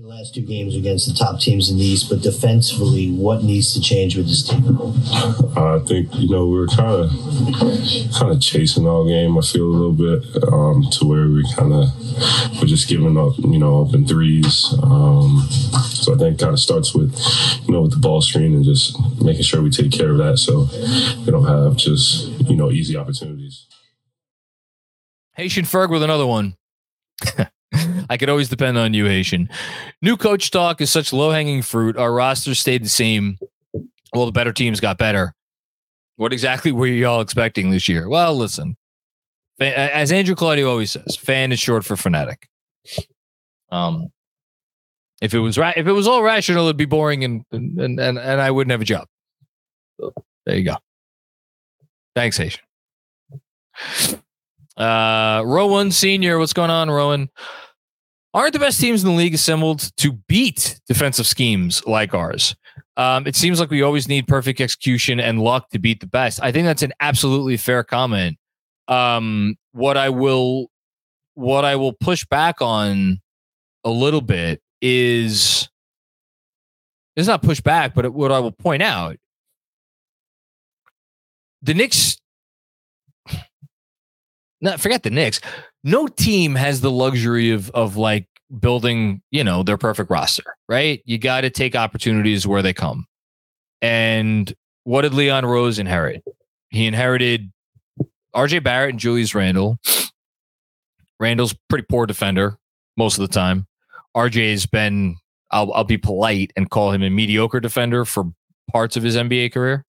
The last two games against the top teams in the East, but defensively, what needs to change with this team? I think you know we were kind of kind of chasing all game. I feel a little bit um, to where we kind of we're just giving up, you know, open threes. Um, so I think kind of starts with you know with the ball screen and just making sure we take care of that, so we don't have just you know easy opportunities. Haitian Ferg with another one. I could always depend on you, Haitian. New coach talk is such low hanging fruit. Our roster stayed the same. Well, the better teams got better. What exactly were y'all expecting this year? Well, listen, as Andrew Claudio always says, fan is short for fanatic. Um, if it was ra- if it was all rational, it'd be boring and and and and I wouldn't have a job. There you go. Thanks, Haitian. Uh, Rowan Senior, what's going on, Rowan? Aren't the best teams in the league assembled to beat defensive schemes like ours? Um, it seems like we always need perfect execution and luck to beat the best. I think that's an absolutely fair comment. Um, what I will, what I will push back on a little bit is, it's not push back, but what I will point out, the Knicks not forget the Knicks. No team has the luxury of of like building, you know, their perfect roster, right? You got to take opportunities where they come. And what did Leon Rose inherit? He inherited RJ Barrett and Julius Randle. Randle's pretty poor defender most of the time. RJ's been I'll I'll be polite and call him a mediocre defender for parts of his NBA career.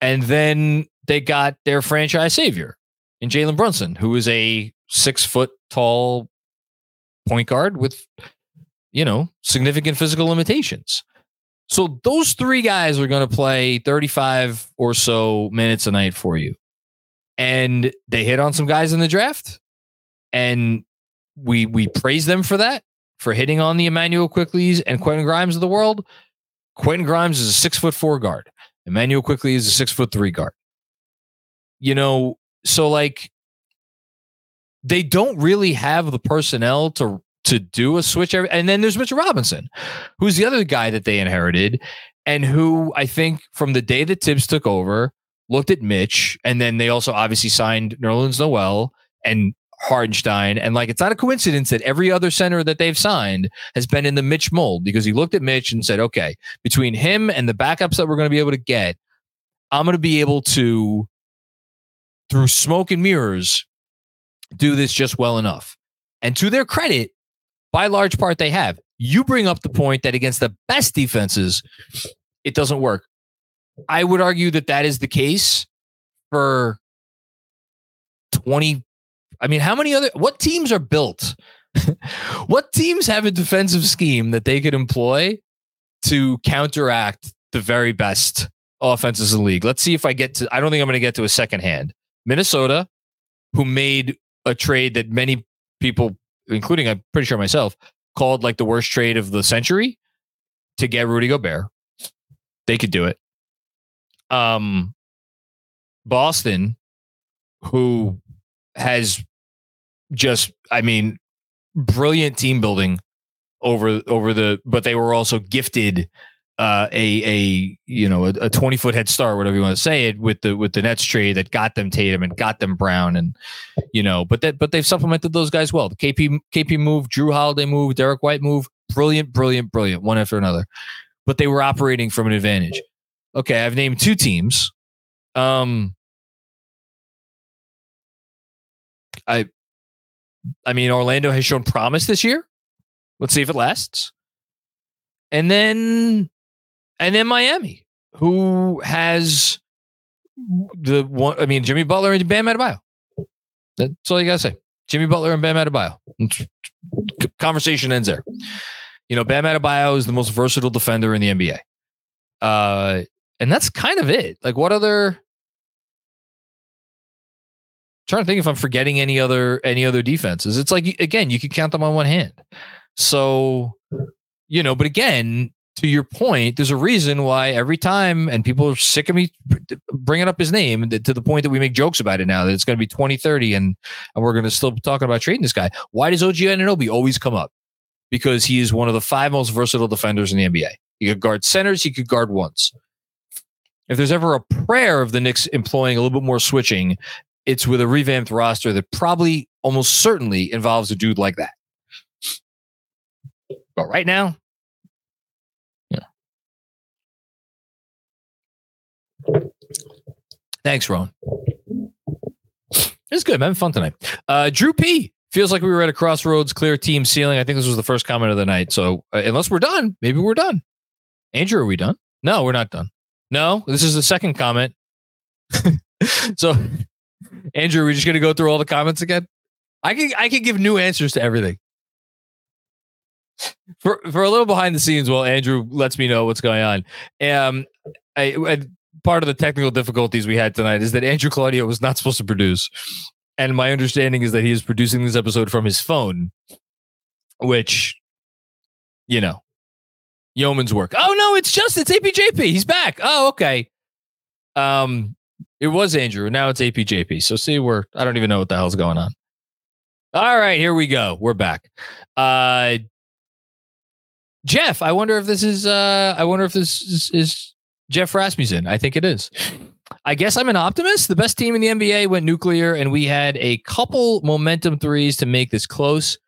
And then they got their franchise savior, in Jalen Brunson, who is a six foot tall point guard with, you know, significant physical limitations. So those three guys are going to play 35 or so minutes a night for you. And they hit on some guys in the draft. And we we praise them for that, for hitting on the Immanuel Quickley's and Quentin Grimes of the world. Quentin Grimes is a six foot four guard. Immanuel Quickley is a six foot three guard. You know, so like they don't really have the personnel to to do a switch. And then there's Mitchell Robinson, who's the other guy that they inherited, and who I think from the day that Thibs took over looked at Mitch, and then they also obviously signed Nerlens Noel and Hartenstein, And like, it's not a coincidence that every other center that they've signed has been in the Mitch mold because he looked at Mitch and said, okay, between him and the backups that we're going to be able to get, I'm going to be able to through smoke and mirrors do this just well enough. And to their credit, by large part, they have. You bring up the point that against the best defenses, it doesn't work. I would argue that that is the case for 20. I mean, how many other, what teams are built? what teams have a defensive scheme that they could employ to counteract the very best offenses in the league? Let's see if I get to, I don't think I'm going to get to a second hand. Minnesota, who made a trade that many people, including I'm pretty sure myself, called like the worst trade of the century to get Rudy Gobert. They could do it. Um, Boston, who has just, I mean, brilliant team building over over the, but they were also gifted uh, a a you know a, 20 foot head start, whatever you want to say it, with the with the Nets trade that got them Tatum and got them Brown, and you know, but that but they've supplemented those guys well. The KP KP move, Jrue Holiday move, Derek White move, brilliant, brilliant, brilliant, one after another. But they were operating from an advantage. Okay, I've named two teams. Um, I, I mean, Orlando has shown promise this year. Let's see if it lasts. And then and then Miami, who has the one. I mean, Jimmy Butler and Bam Adebayo. That's all you gotta say. Jimmy Butler and Bam Adebayo. Conversation ends there. You know, Bam Adebayo is the most versatile defender in the NBA. Uh, and that's kind of it. Like, what other? trying to think if I'm forgetting any other any other defenses. It's like again, you could count them on one hand. So, you know, but again, to your point, there's a reason why every time, and people are sick of me bringing up his name to the point that we make jokes about it now that it's going to be 2030 and, and we're going to still be talking about trading this guy. Why does OG Anunoby always come up? Because he is one of the five most versatile defenders in the NBA. He could guard centers, he could guard ones. If there's ever a prayer of the Knicks employing a little bit more switching, it's with a revamped roster that probably almost certainly involves a dude like that. But right now, Thanks, Ron. It's good, man. Fun tonight. Uh, Drew P feels like we were at a crossroads, clear team ceiling. I think this was the first comment of the night. So uh, unless we're done, maybe we're done. Andrew, are we done? No, we're not done. No, this is the second comment. so, Andrew, are we just gonna go through all the comments again? I can I can give new answers to everything. For for a little behind the scenes, while Andrew lets me know what's going on. Um, I, I part of the technical difficulties we had tonight is that Andrew Claudio was not supposed to produce. And my understanding is that he is producing this episode from his phone, which, you know, yeoman's work. Oh no, it's just it's APJP. He's back. Oh, okay. Um, it was Andrew. Now it's APJP. So see, we're I don't even know what the hell's going on. All right, here we go. We're back. Uh Jeff, I wonder if this is uh I wonder if this is, is Jeff Rasmussen. I think it is. I guess I'm an optimist. The best team in the NBA went nuclear, and we had a couple momentum threes to make this close.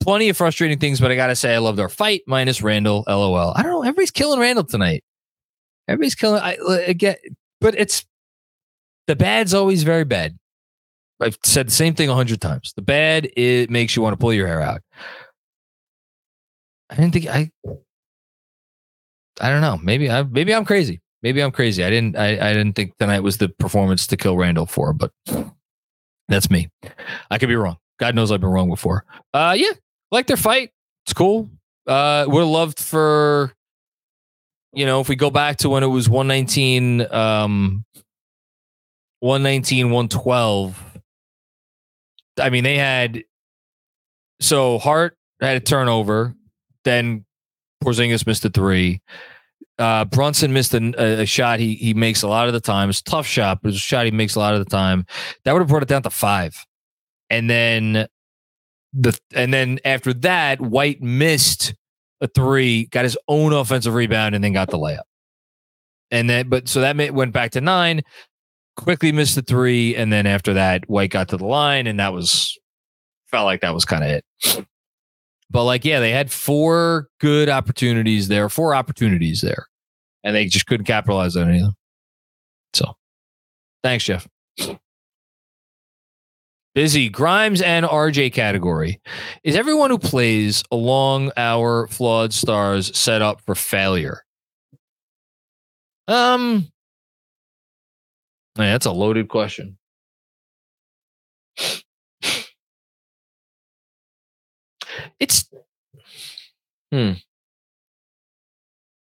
Plenty of frustrating things, but I gotta say, I loved our fight. Minus Randle, lol. I don't know. Everybody's killing Randle tonight. Everybody's killing. I, uh, I get, but it's the bad's always very bad. I've said the same thing a hundred times. The bad it makes you want to pull your hair out. I didn't think I I don't know. Maybe I maybe I'm crazy. Maybe I'm crazy. I didn't I, I didn't think tonight was the performance to kill Randle for, but that's me. I could be wrong. God knows I've been wrong before. Uh yeah, like their fight. It's cool. Uh have loved for you know, if we go back to when it was 119 um 119 112 I mean, they had so Hart had a turnover, then Porzingis missed a three. Uh, Brunson missed a, a, shot he he makes a lot of the time. It's tough shot, but it's a shot he makes a lot of the time. That would have brought it down to five. And then the and then after that, White missed a three, got his own offensive rebound, and then got the layup. And then, but so that went back to nine. Quickley missed the three, and then after that, White got to the line, and that was felt like that was kind of it. But like, yeah, they had four good opportunities there, four opportunities there, and they just couldn't capitalize on any of them. So, thanks, Jeff. Busy Grimes and RJ category. Is everyone who plays along our flawed stars set up for failure? Um, man, that's a loaded question. It's hmm.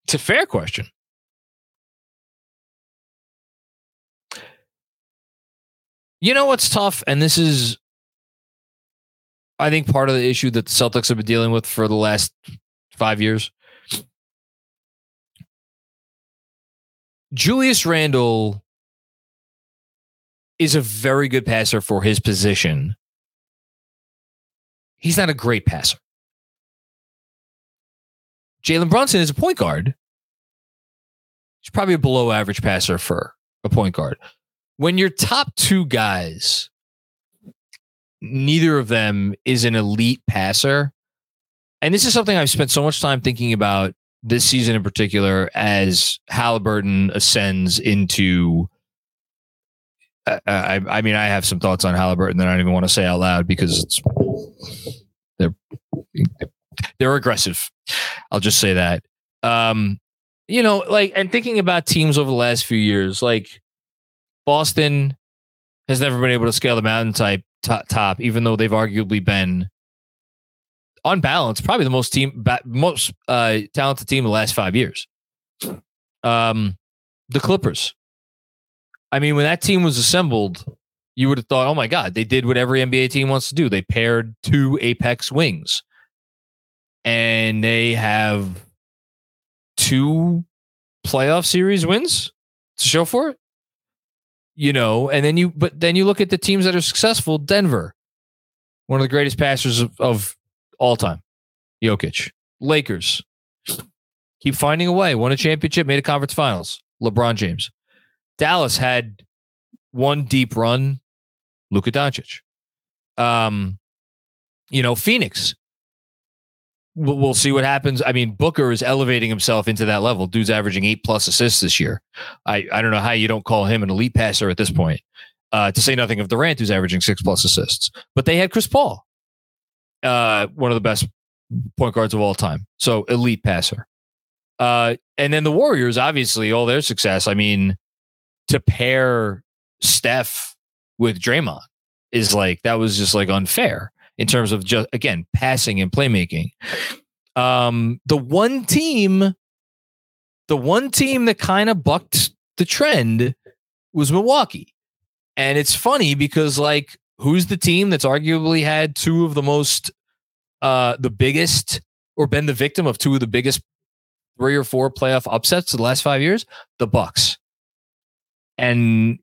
It's a fair question. You know what's tough, and this is, I think, part of the issue that the Celtics have been dealing with for the last five years. Julius Randle is a very good passer for his position he's not a great passer. Jalen Brunson is a point guard, He's probably a below average passer for a point guard. When your top two guys, neither of them is an elite passer, and this is something I've spent so much time thinking about this season in particular as Halliburton ascends into. I, I mean, I have some thoughts on Halliburton that I don't even want to say out loud because it's they're they're aggressive. I'll just say that. Um, you know, like, and thinking about teams over the last few years, like Boston has never been able to scale the mountain type top, top even though they've arguably been on balance, probably the most team, most uh, talented team in the last five years. Um, the Clippers. I mean, when that team was assembled, you would have thought, oh my God, they did what every NBA team wants to do. They paired two apex wings, and they have two playoff series wins to show for it. You know, and then you, but then you look at the teams that are successful. Denver, one of the greatest passers of, of all time. Jokic. Lakers. Keep finding a way. Won a championship, made a conference finals. LeBron James. Dallas had one deep run. Luka Doncic. Um, you know, Phoenix. We'll, we'll see what happens. I mean, Booker is elevating himself into that level. Dude's averaging eight plus assists this year. I, I don't know how you don't call him an elite passer at this point. Uh, to say nothing of Durant, who's averaging six plus assists. But they had Chris Paul uh, one of the best point guards of all time. So elite passer. Uh, and then the Warriors, obviously, all their success. I mean, to pair Steph with Draymond is like that was just like unfair in terms of just again passing and playmaking. Um, the one team, the one team that kind of bucked the trend was Milwaukee. And it's funny because like who's the team that's arguably had two of the most uh the biggest or been the victim of two of the biggest three or four playoff upsets the last five years? The Bucks. And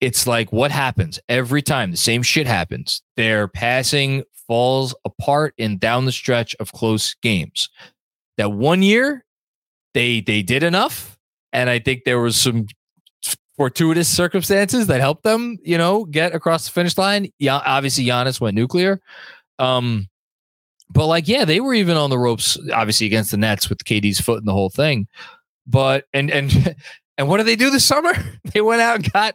it's like what happens every time the same shit happens. Their passing falls apart and down the stretch of close games. That one year, they they did enough, and I think there was some fortuitous circumstances that helped them, you know, get across the finish line. Yeah, obviously Giannis went nuclear. Um, but like, yeah, they were even on the ropes, obviously against the Nets with KD's foot and the whole thing. But and and and what did they do this summer? They went out and got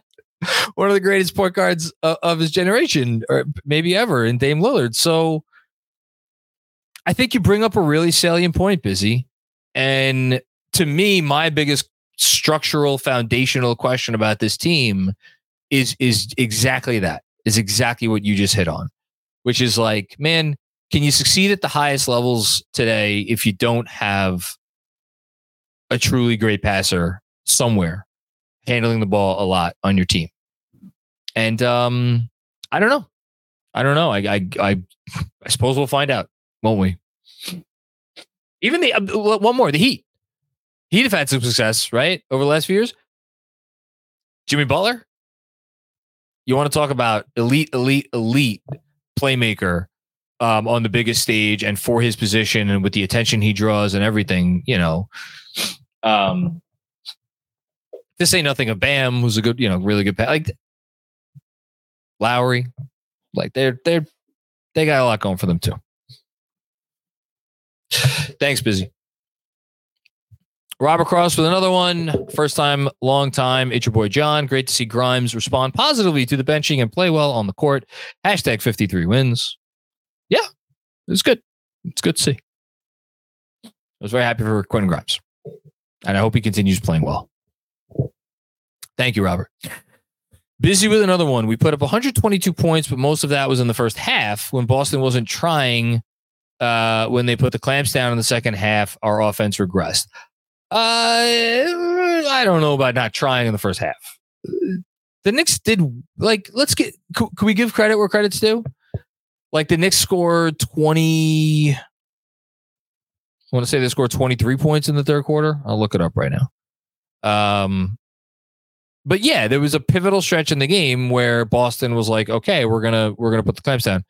one of the greatest point guards of, of his generation, or maybe ever, in Dame Lillard. So I think you bring up a really salient point, Busy. And to me, my biggest structural foundational question about this team is is exactly that is exactly what you just hit on which is like man can you succeed at the highest levels today if you don't have a truly great passer somewhere handling the ball a lot on your team and um i don't know i don't know i i i, I suppose we'll find out won't we even the uh, one more the heat He'd have had some success, right? Over the last few years. Jimmy Butler. You want to talk about elite, elite, elite playmaker um, on the biggest stage and for his position and with the attention he draws and everything, you know. Um, to say nothing of Bam, who's a good, you know, really good, pass. like Lowry, like they're they're they got a lot going for them too. Thanks, busy. Robert Cross with another one. First time, long time. It's your boy John. Great to see Grimes respond positively to the benching and play well on the court. Hashtag 53 wins. Yeah, it's good. It's good to see. I was very happy for Quentin Grimes. And I hope he continues playing well. Thank you, Robert. Busy with another one. We put up 122 points, but most of that was in the first half when Boston wasn't trying. Uh, when they put the clamps down in the second half, our offense regressed. Uh, I don't know about not trying in the first half. The Knicks did like. Let's get. Could, could we give credit where credit's due? Like the Knicks scored twenty. I want to say they scored twenty three points in the third quarter. I'll look it up right now. Um, but yeah, there was a pivotal stretch in the game where Boston was like, "Okay, we're gonna we're gonna put the clamps down."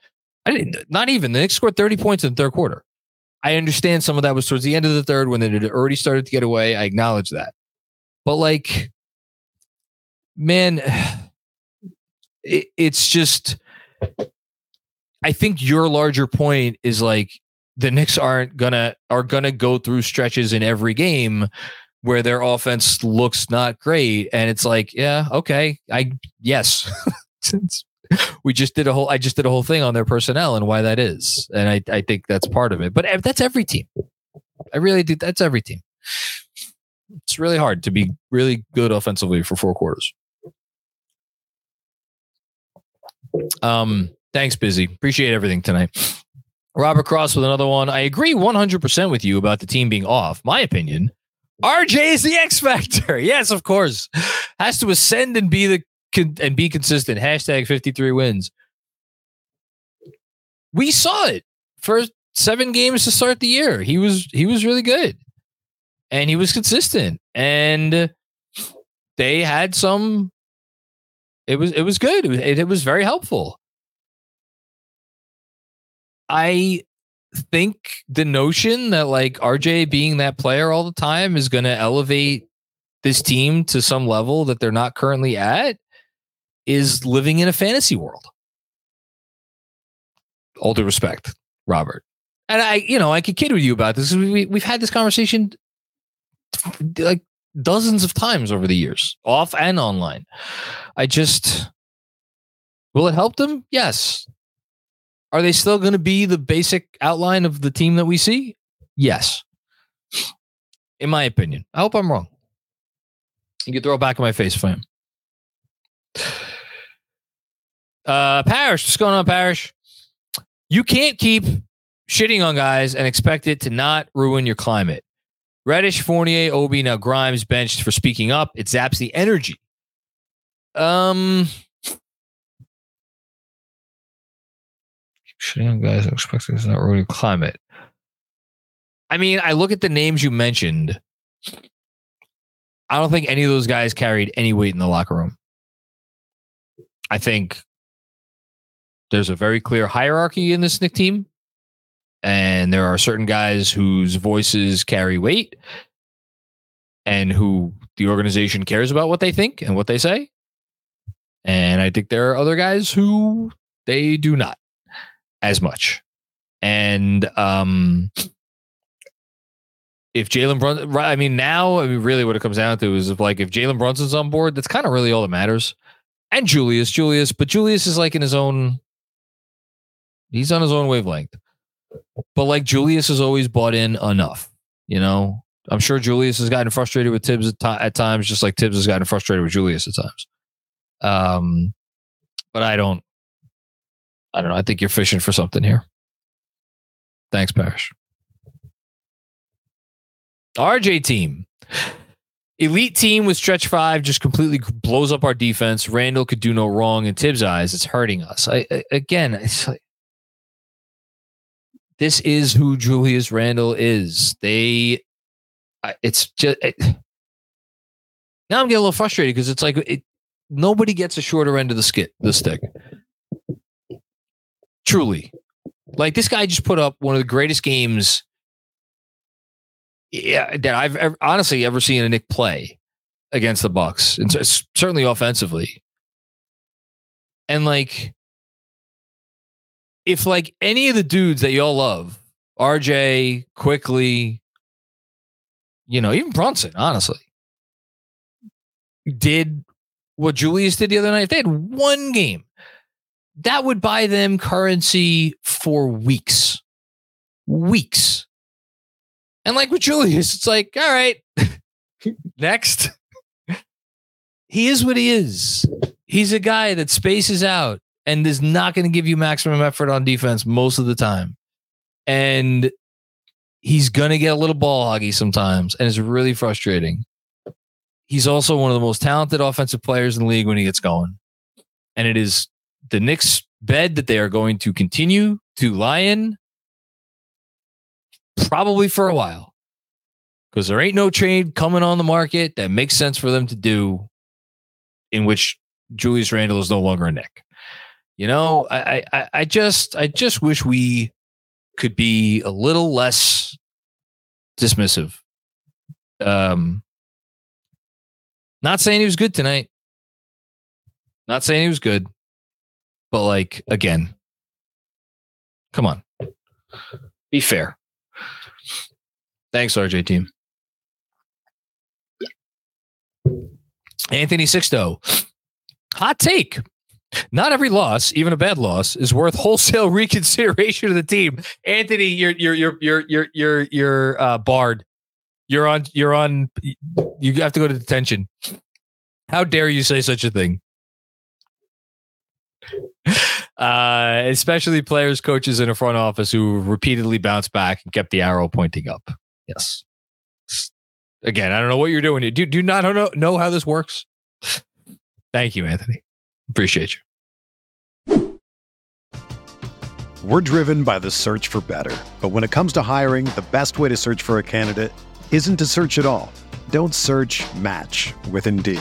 I didn't. Not even the Knicks scored thirty points in the third quarter. I understand some of that was towards the end of the third when it had already started to get away. I acknowledge that. But like, man, it, it's just. I think your larger point is like the Knicks aren't gonna are gonna go through stretches in every game where their offense looks not great, and it's like, yeah, okay, I yes, Since we just did a whole I just did a whole thing on their personnel and why that is, and I I think that's part of it. But that's every team. I really do. That's every team. It's really hard to be really good offensively for four quarters. Um, thanks, busy. Appreciate everything tonight. Robert Cross with another one. I agree 100% with you about the team being off. My opinion, RJ is the X factor. Yes, of course. Has to ascend and be the and be consistent. Hashtag 53 wins. We saw it for seven games to start the year. He was he was really good. And he was consistent. And they had some it was it was good. It, it was very helpful. I think the notion that like RJ being that player all the time is going to elevate this team to some level that they're not currently at is living in a fantasy world. All due respect, Robert. And I, you know, I could kid with you about this. We, we've had this conversation like dozens of times over the years, off and online. I just, will it help them? Yes. Are they still going to be the basic outline of the team that we see? Yes. In my opinion. I hope I'm wrong. You can throw it back in my face if I am. Uh, Parrish, what's going on, Parrish? You can't keep shitting on guys and expect it to not ruin your climate. Reddish, Fournier, Obi, now Grimes benched for speaking up. It zaps the energy. Um, shitting guys expecting it to not really climate. I mean, I look at the names you mentioned. I don't think any of those guys carried any weight in the locker room. I think there's a very clear hierarchy in this Knick team. And there are certain guys whose voices carry weight and who the organization cares about what they think and what they say. And I think there are other guys who they do not as much. And um, if Jalen Brunson, I mean, now, I mean, really what it comes down to is if, like, if Jalen Brunson's on board, that's kind of really all that matters. And Julius, Julius, but Julius is like in his own He's on his own wavelength. But like Julius has always bought in enough, you know. I'm sure Julius has gotten frustrated with Thibs at, t- at times, just like Thibs has gotten frustrated with Julius at times. Um, but I don't, I don't know. I think you're fishing for something here. Thanks, Parrish. RJ team. Elite team with stretch five just completely blows up our defense. Randle could do no wrong in Thibs' eyes. It's hurting us. I, I again, it's like this is who Julius Randle is. They, it's just it, now I'm getting a little frustrated because it's like it, nobody gets a shorter end of the skit, the stick. Truly, like this guy just put up one of the greatest games, yeah, that I've ever, honestly ever seen a Knick play against the Bucks, and certainly offensively. And like if like any of the dudes that y'all love, RJ, Quickley, you know, even Brunson, honestly, did what Julius did the other night, if they had one game, that would buy them currency for weeks. Weeks. And like with Julius, it's like, all right, next. he is what he is. He's a guy that spaces out and is not going to give you maximum effort on defense most of the time. And he's going to get a little ball hoggy sometimes, and it's really frustrating. He's also one of the most talented offensive players in the league when he gets going. And it is the Knicks' bed that they are going to continue to lie in probably for a while. Because there ain't no trade coming on the market that makes sense for them to do in which Julius Randle is no longer a Knick. You know, I, I, I just, I just wish we could be a little less dismissive. Um, Not saying he was good tonight. Not saying he was good, but like again, come on, be fair. Thanks, RJ team. Anthony Sixto, hot take. Not every loss, even a bad loss, is worth wholesale reconsideration of the team. Anthony, you're you're you're you're you're you're you're uh, barred. You're on. You're on. You have to go to detention. How dare you say such a thing? Uh, especially players, coaches in a front office who repeatedly bounced back and kept the arrow pointing up. Yes. Again, I don't know what you're doing. Do do you not know know how this works? Thank you, Anthony. Appreciate you. We're driven by the search for better. But when it comes to hiring, the best way to search for a candidate isn't to search at all. Don't search match with Indeed.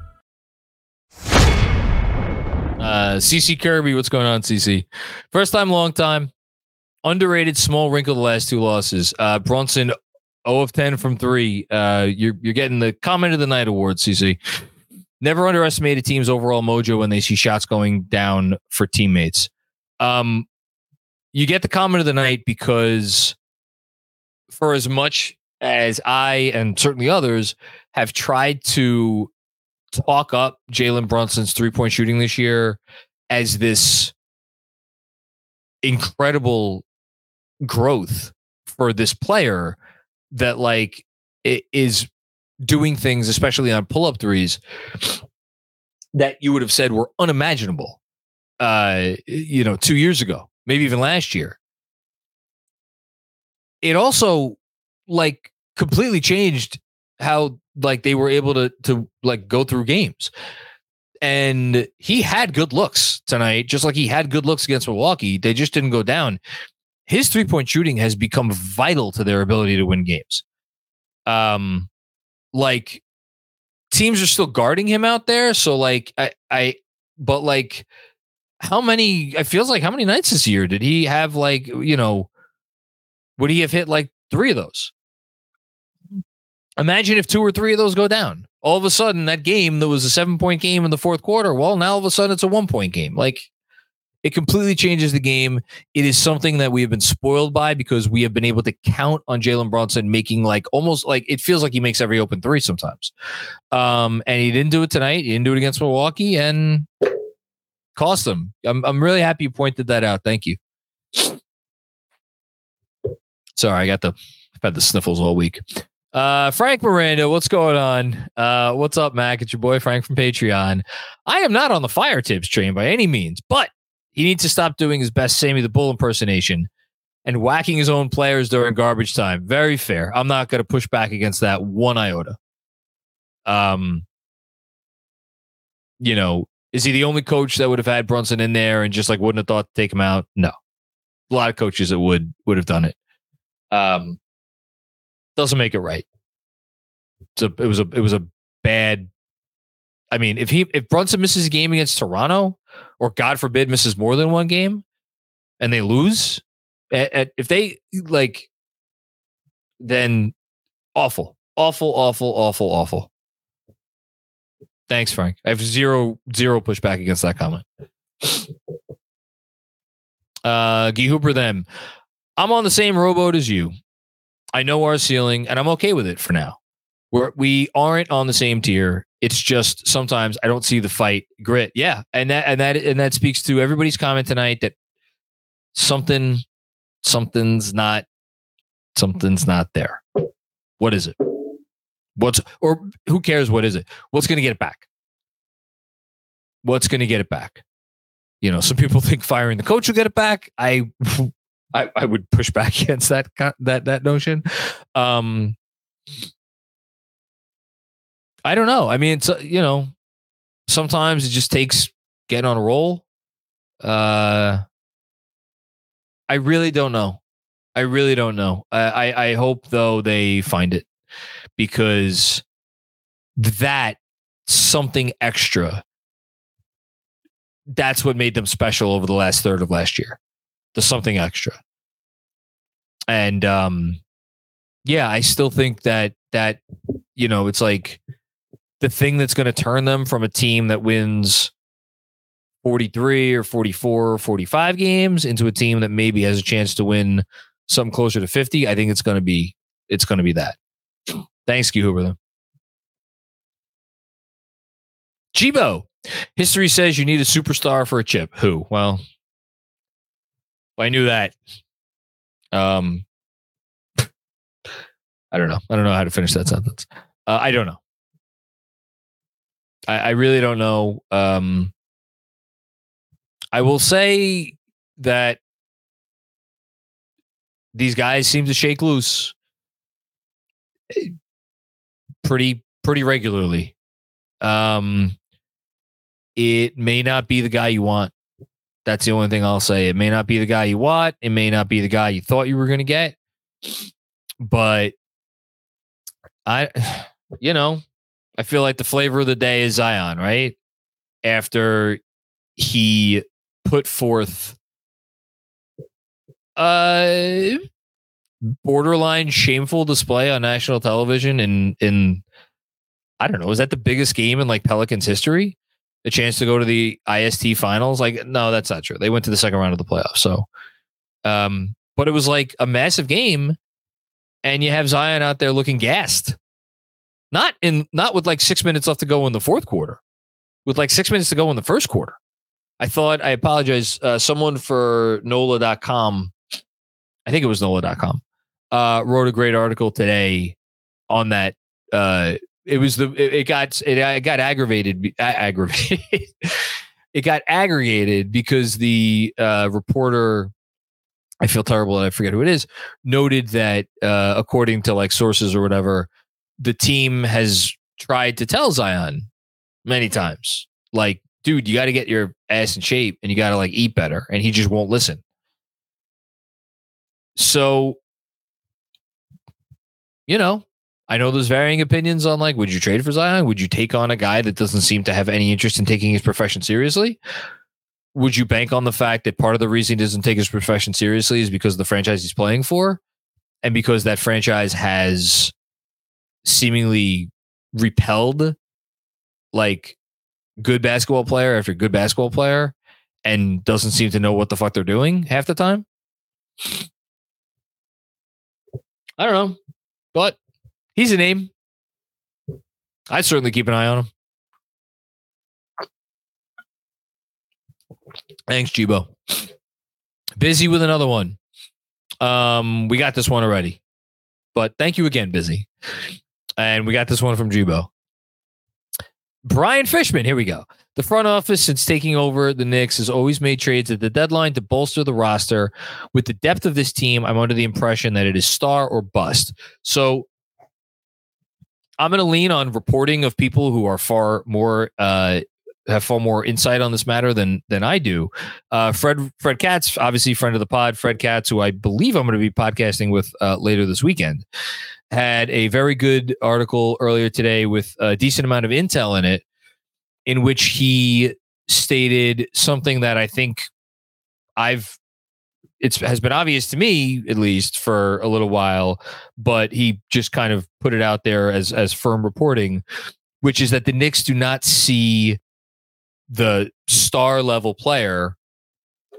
Uh, CC Kirby, what's going on, CC? First time, long time. Underrated, small wrinkle. The last two losses. Uh, Brunson, 0 of 10 from three. Uh, you're you're getting the comment of the night award, CC. Never underestimate a team's overall mojo when they see shots going down for teammates. Um, you get the comment of the night because for as much as I and certainly others have tried to talk up Jalen Brunson's three point shooting this year as this incredible growth for this player that like is doing things, especially on pull up threes, that you would have said were unimaginable, uh, you know, two years ago, maybe even last year. It also like completely changed how like they were able to to like go through games. And he had good looks tonight, just like he had good looks against Milwaukee. They just didn't go down. His three point shooting has become vital to their ability to win games. Um, like teams are still guarding him out there. So like I I but like how many it feels like how many nights this year did he have like you know would he have hit like three of those? Imagine if two or three of those go down. All of a sudden, that game that was a seven point game in the fourth quarter, well, now all of a sudden it's a one point game. Like it completely changes the game. It is something that we have been spoiled by because we have been able to count on Jalen Brunson making like almost like it feels like he makes every open three sometimes. Um, and he didn't do it tonight. He didn't do it against Milwaukee and cost them. I'm I'm really happy you pointed that out. Thank you. Sorry, I got the I've had the sniffles all week. Uh, Frank Miranda, what's going on? Uh, what's up, Mac? It's your boy Frank from Patreon. I am not on the fire Thibs train by any means, but he needs to stop doing his best Sammy the Bull impersonation and whacking his own players during garbage time. Very fair. I'm not going to push back against that one iota. Um, you know, is he the only coach that would have had Brunson in there and just like wouldn't have thought to take him out? No, a lot of coaches that would would have done it. Um, doesn't make it right. So it was a it was a bad I mean, if he if Brunson misses a game against Toronto, or God forbid misses more than one game, and they lose, at, at, if they like, then awful, awful, awful, awful, awful. Thanks, Frank. I have zero zero pushback against that comment. Uh, Guy Hooper, them. I'm on the same rowboat as you. I know our ceiling, and I'm okay with it for now. We're, we aren't on the same tier. It's just sometimes I don't see the fight grit. Yeah, and that and that and that speaks to everybody's comment tonight that something something's not something's not there. What is it? What's or who cares what is it? What's going to get it back? What's going to get it back? You know, some people think firing the coach will get it back. I I, I would push back against that that that notion. Um I don't know. I mean, it's you know, sometimes it just takes getting on a roll. Uh, I really don't know. I really don't know. I, I, I hope though they find it because that something extra. That's what made them special over the last third of last year. The something extra. And um yeah, I still think that that you know, it's like the thing that's going to turn them from a team that wins 43 or 44 or 45 games into a team that maybe has a chance to win some closer to 50 i think it's going to be it's going to be that thanks you Hoover though. Chibo, history says you need a superstar for a chip. Who? Well, I knew that. Um, I don't know. I don't know how to finish that sentence. Uh, I don't know. I, I really don't know. Um, I will say that these guys seem to shake loose eh, pretty pretty regularly. Um, it may not be the guy you want. That's the only thing I'll say. It may not be the guy you want. It may not be the guy you thought you were going to get. But I, you know, I feel like the flavor of the day is Zion, right? After he put forth a borderline shameful display on national television in in I don't know, is that the biggest game in like Pelicans history? The chance to go to the IST finals? Like, no, that's not true. They went to the second round of the playoffs. So um, but it was like a massive game, and you have Zion out there looking gassed. Not in not with like six minutes left to go in the fourth quarter, with like six minutes to go in the first quarter. I thought I apologize. Uh, someone for NOLA.com, I think it was NOLA.com, uh, wrote a great article today on that. Uh, it was the it, it got it, it got aggravated aggravated. it got aggregated because the uh, reporter I feel terrible that I forget who it is, noted that uh, according to like sources or whatever, the team has tried to tell Zion many times, like, dude, you got to get your ass in shape and you got to like eat better. And he just won't listen. So, you know, I know there's varying opinions on like, would you trade for Zion? Would you take on a guy that doesn't seem to have any interest in taking his profession seriously? Would you bank on the fact that part of the reason he doesn't take his profession seriously is because of the franchise he's playing for? And because that franchise has seemingly repelled like good basketball player after good basketball player and doesn't seem to know what the fuck they're doing half the time. I don't know, but he's a name. I'd certainly keep an eye on him. Thanks, Jibo. Busy with another one. Um, we got this one already, but thank you again, Busy. And we got this one from Jibo. Brian Fishman, here we go. The front office, since taking over the Knicks, has always made trades at the deadline to bolster the roster. With the depth of this team, I'm under the impression that it is star or bust. So I'm going to lean on reporting of people who are far more uh, have far more insight on this matter than than I do. Uh, Fred Fred Katz, obviously friend of the pod, Fred Katz, who I believe I'm going to be podcasting with uh, later this weekend had a very good article earlier today with a decent amount of intel in it in which he stated something that I think I've it's has been obvious to me at least for a little while, but he just kind of put it out there as as firm reporting, which is that the Knicks do not see the star level player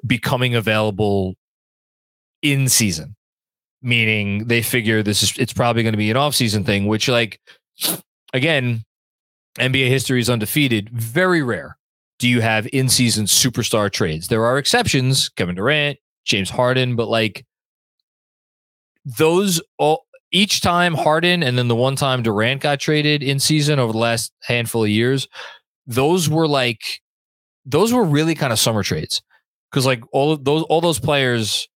becoming available in season. Meaning they figure this is it's probably going to be an off-season thing, which like again, NBA history is undefeated. Very rare do you have in-season superstar trades. There are exceptions, Kevin Durant, James Harden, but like those all each time Harden and then the one time Durant got traded in season over the last handful of years, those were like those were really kind of summer trades. Cause like all of those all those players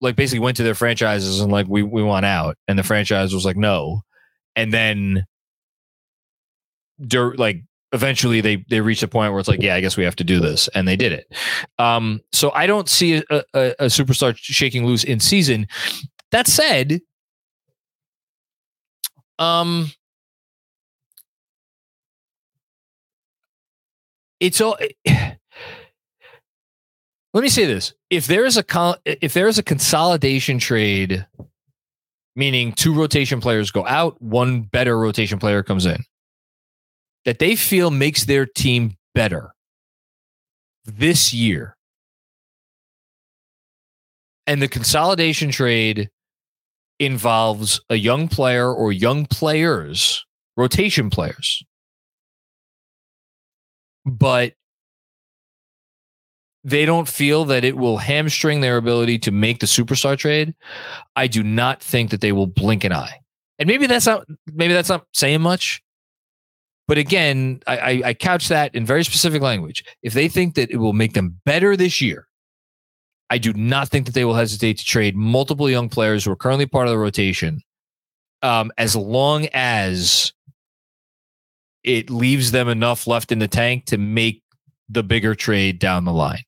like basically went to their franchises and like we we want out. And the franchise was like, no. And then dur- like eventually they they reached a point where it's like, yeah, I guess we have to do this, and they did it. Um, so I don't see a, a, a superstar shaking loose in season. That said, um, it's all. Let me say this: if there is a con- if there is a consolidation trade, meaning two rotation players go out, one better rotation player comes in that they feel makes their team better this year. And the consolidation trade involves a young player or young players, rotation players. But they don't feel that it will hamstring their ability to make the superstar trade. I do not think that they will blink an eye. And maybe that's not maybe that's not saying much, but again, I, I couch that in very specific language. If they think that it will make them better this year, I do not think that they will hesitate to trade multiple young players who are currently part of the rotation, um, as long as it leaves them enough left in the tank to make the bigger trade down the line.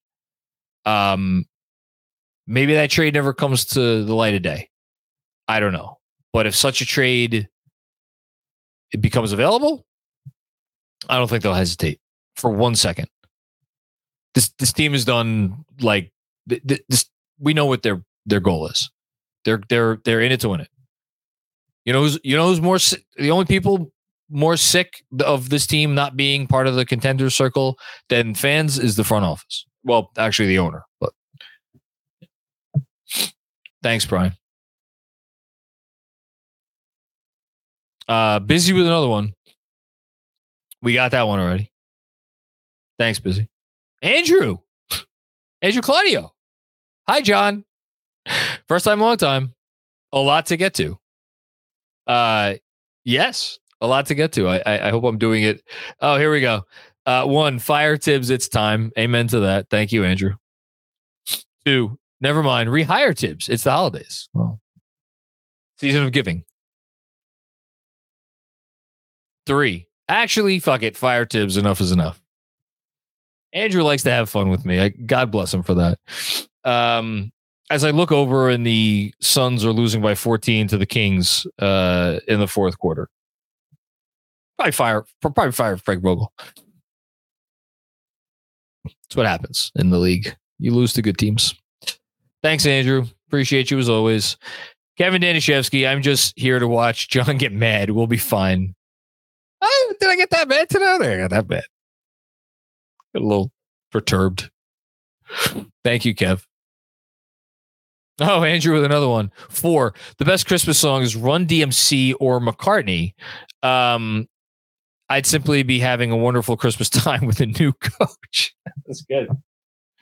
Um, maybe that trade never comes to the light of day. I don't know, but if such a trade it becomes available, I don't think they'll hesitate for one second. This this team has done like this. We know what their their goal is. They're they're they're in it to win it. You know who's you know who's more the only people more sick of this team not being part of the contender circle than fans is the front office. Well, actually the owner, but thanks, Brian. Uh, busy with another one. We got that one already. Thanks, busy. Andrew. Andrew Claudio. Hi, Jon. First time, long time. A lot to get to. Uh yes, a lot to get to. I I, I hope I'm doing it. Oh, here we go. Uh one, fire Thibs, it's time. Amen to that. Thank you, Andrew. Two, never mind. Rehire Thibs. It's the holidays. Well, season of giving. Three, Actually, fuck it. Fire Thibs. Enough is enough. Andrew likes to have fun with me. I, God bless him for that. Um, as I look over and the Suns are losing by 14 to the Kings uh, in the fourth quarter, probably fire, probably fire Frank Vogel. That's what happens in the league. You lose to good teams. Thanks, Andrew. Appreciate you as always. Kevin Danishevsky, I'm just here to watch Jon get mad. We'll be fine. Did I get that bad today? I got that bad. Got a little perturbed. Thank you, Kev. Oh, Andrew with another one. Four. The best Christmas song is Run DMC or McCartney. Um, I'd simply be having a wonderful Christmas time with a new coach. That's good.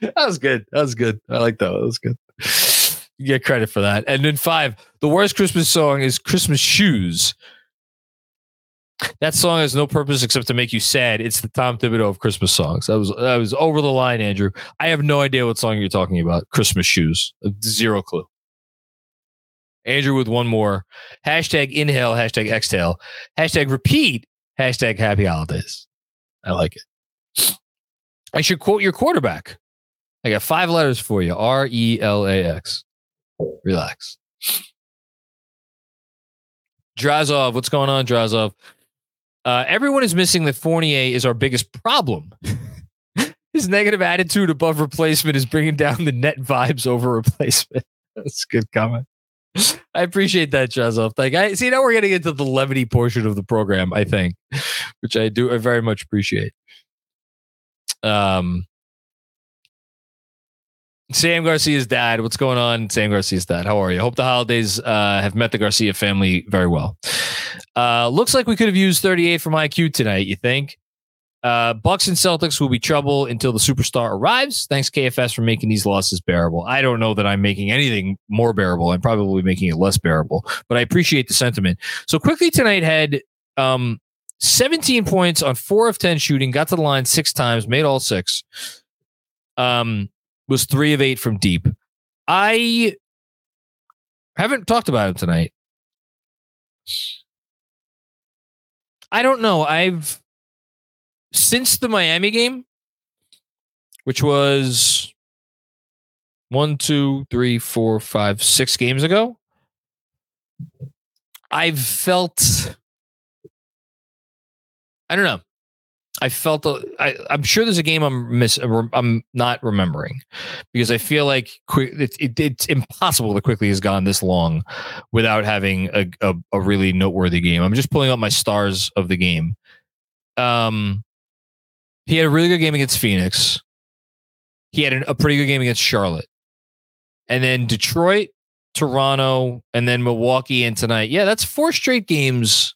That was good. That was good. I like that. That was good. You get credit for that. And then five, the worst Christmas song is Christmas Shoes that song has no purpose except to make you sad. It's the Tom Thibodeau of Christmas songs. That was that was over the line, Andrew. I have no idea what song you're talking about. Christmas shoes. Zero clue. Andrew with one more. Hashtag inhale, hashtag exhale, hashtag repeat, hashtag happy holidays. I like it. I should quote your quarterback. I got five letters for you R E L A X. Relax. Drazov, what's going on, Drazov? Uh, everyone is missing that Fournier is our biggest problem. His negative attitude above replacement is bringing down the net vibes over replacement. That's a good comment. I appreciate that, Jazov. Like I see now we're getting into the levity portion of the program, I think, which I do I very much appreciate. Um Sam Garcia's dad. What's going on, Sam Garcia's dad? How are you? Hope the holidays uh, have met the Garcia family very well. Uh, looks like we could have used 38 from IQ tonight. You think? Uh, Bucks and Celtics will be trouble until the superstar arrives. Thanks KFS for making these losses bearable. I don't know that I'm making anything more bearable. I'm probably making it less bearable, but I appreciate the sentiment. So Quickley tonight had um, 17 points on four of 10 shooting, got to the line six times, made all six. Um, was three of eight from deep. I haven't talked about him tonight. I don't know. I've since the Miami game, which was one, two, three, four, five, six games ago, I've felt I don't know. I felt I, am sure there's a game I'm miss I'm not remembering because I feel like it, it, it's impossible to Quickley has gone this long without having a, a, a really noteworthy game. I'm just pulling up my stars of the game. Um, he had a really good game against Phoenix. He had an, a pretty good game against Charlotte, and then Detroit, Toronto, and then Milwaukee, and tonight. Yeah, that's four straight games.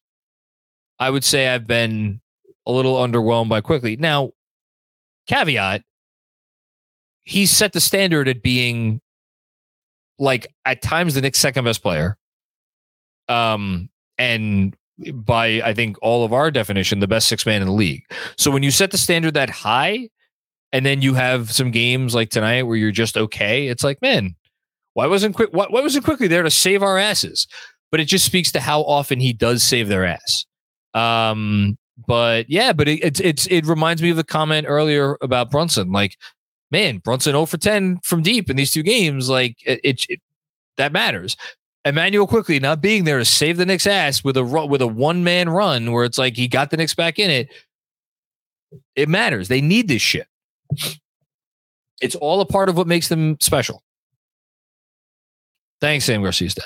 I would say I've been a little underwhelmed by Quickley. Now, caveat, he set the standard at being like at times the Knicks' second best player. Um, and by I think all of our definition, the best six man in the league. So when you set the standard that high, and then you have some games like tonight where you're just okay, it's like, man, why wasn't quick? Why, why wasn't Quickley there to save our asses? But it just speaks to how often he does save their ass. Um, but yeah, but it, it's it's it reminds me of the comment earlier about Brunson. Like, man, Brunson 0 for 10 from deep in these two games. Like, it, it, it that matters. Immanuel Quickley not being there to save the Knicks ass with a with a one man run where it's like he got the Knicks back in it. It matters. They need this shit. It's all a part of what makes them special. Thanks, Sam Garcia's dad.